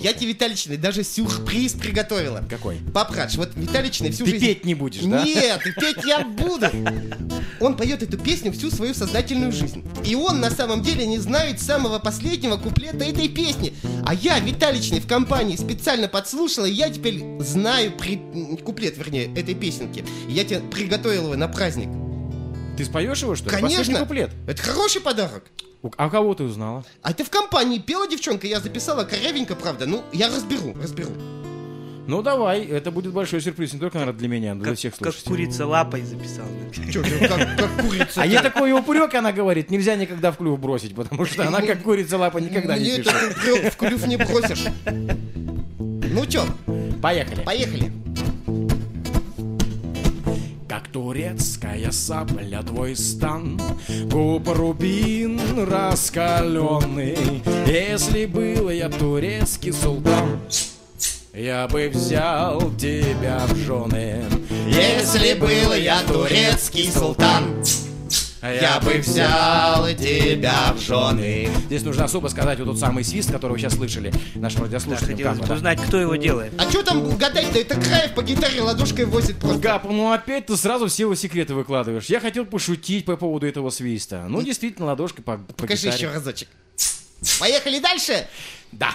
Я тебе, Виталичный, даже сюрприз приготовила. Какой? Папрач, вот Виталичный всю Ты жизнь... петь не будешь, да? Нет, и петь я буду. Он поет эту песню всю свою сознательную жизнь. И он на самом деле не знает самого последнего куплета этой песни. А я, Виталичный, в компании специально подслушала, и я теперь знаю при... куплет, вернее, этой песенки. Я тебе приготовил его на праздник. Ты споешь его, что ли? Последний Конечно. куплет. Это хороший подарок. А у кого ты узнала? А ты в компании пела девчонка, я записала корявенько, правда. Ну, я разберу, разберу. Ну давай, это будет большой сюрприз не только, наверное, для меня, но для Как, всех как слушателей. курица лапой записал. Чё, как, как курица. А я такой упрек, она говорит, нельзя никогда в клюв бросить, потому что она как курица лапа никогда не пишет. клюв- в клюв не бросишь. Ну чё, Поехали. поехали. Турецкая сабля твой стан. Губ рубин раскаленный. Если был я турецкий султан Я бы взял тебя в жены. Если был я турецкий султан, я бы взял тебя в жены. Здесь нужно особо сказать вот тот самый свист, который вы сейчас слышали нашим Да, радиослушателям. хотелось бы да? узнать, кто его делает. А чё там гадать-то? Это Краев по гитаре ладошкой возит просто. Гап, ну опять ты сразу все его секреты выкладываешь. Я хотел пошутить по поводу этого свиста. Ну, действительно, ладошкой по, по Покажи гитаре. еще разочек. Поехали дальше. Да.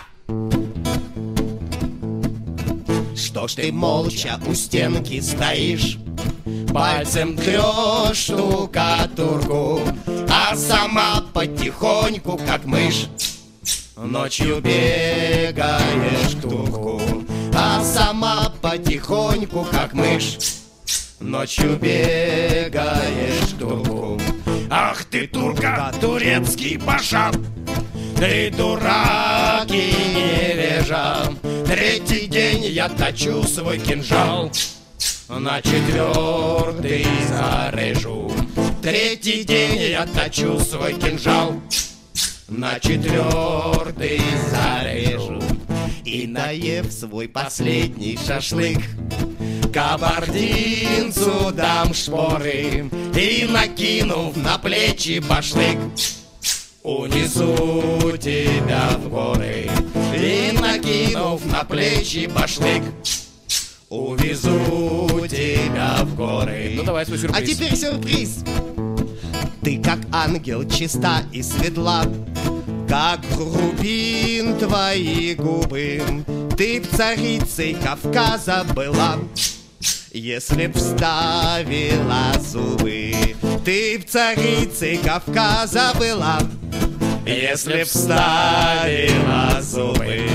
Что ж ты молча у стенки стоишь? Пальцем трешь штукатурку, а сама потихоньку, как мышь, Ночью бегаешь турку, а сама потихоньку, как мышь, Ночью бегаешь к турку. Ах ты, турка, турецкий паша, ты дурак и невежа. Третий день я точу свой кинжал, на четвертый зарежу. Третий день я точу свой кинжал, на четвертый зарежу. И наев свой последний шашлык, Кабардинцу дам шпоры. И накинув на плечи башлык. Унесу тебя в горы. И накинув на плечи башлык Увезу тебя в горы Ну давай свой А сюрприз. теперь сюрприз Ты как ангел чиста и светла Как рубин твои губы Ты б царицей Кавказа была если б вставила зубы, ты б царицей Кавказа была. Если б вставила зубы,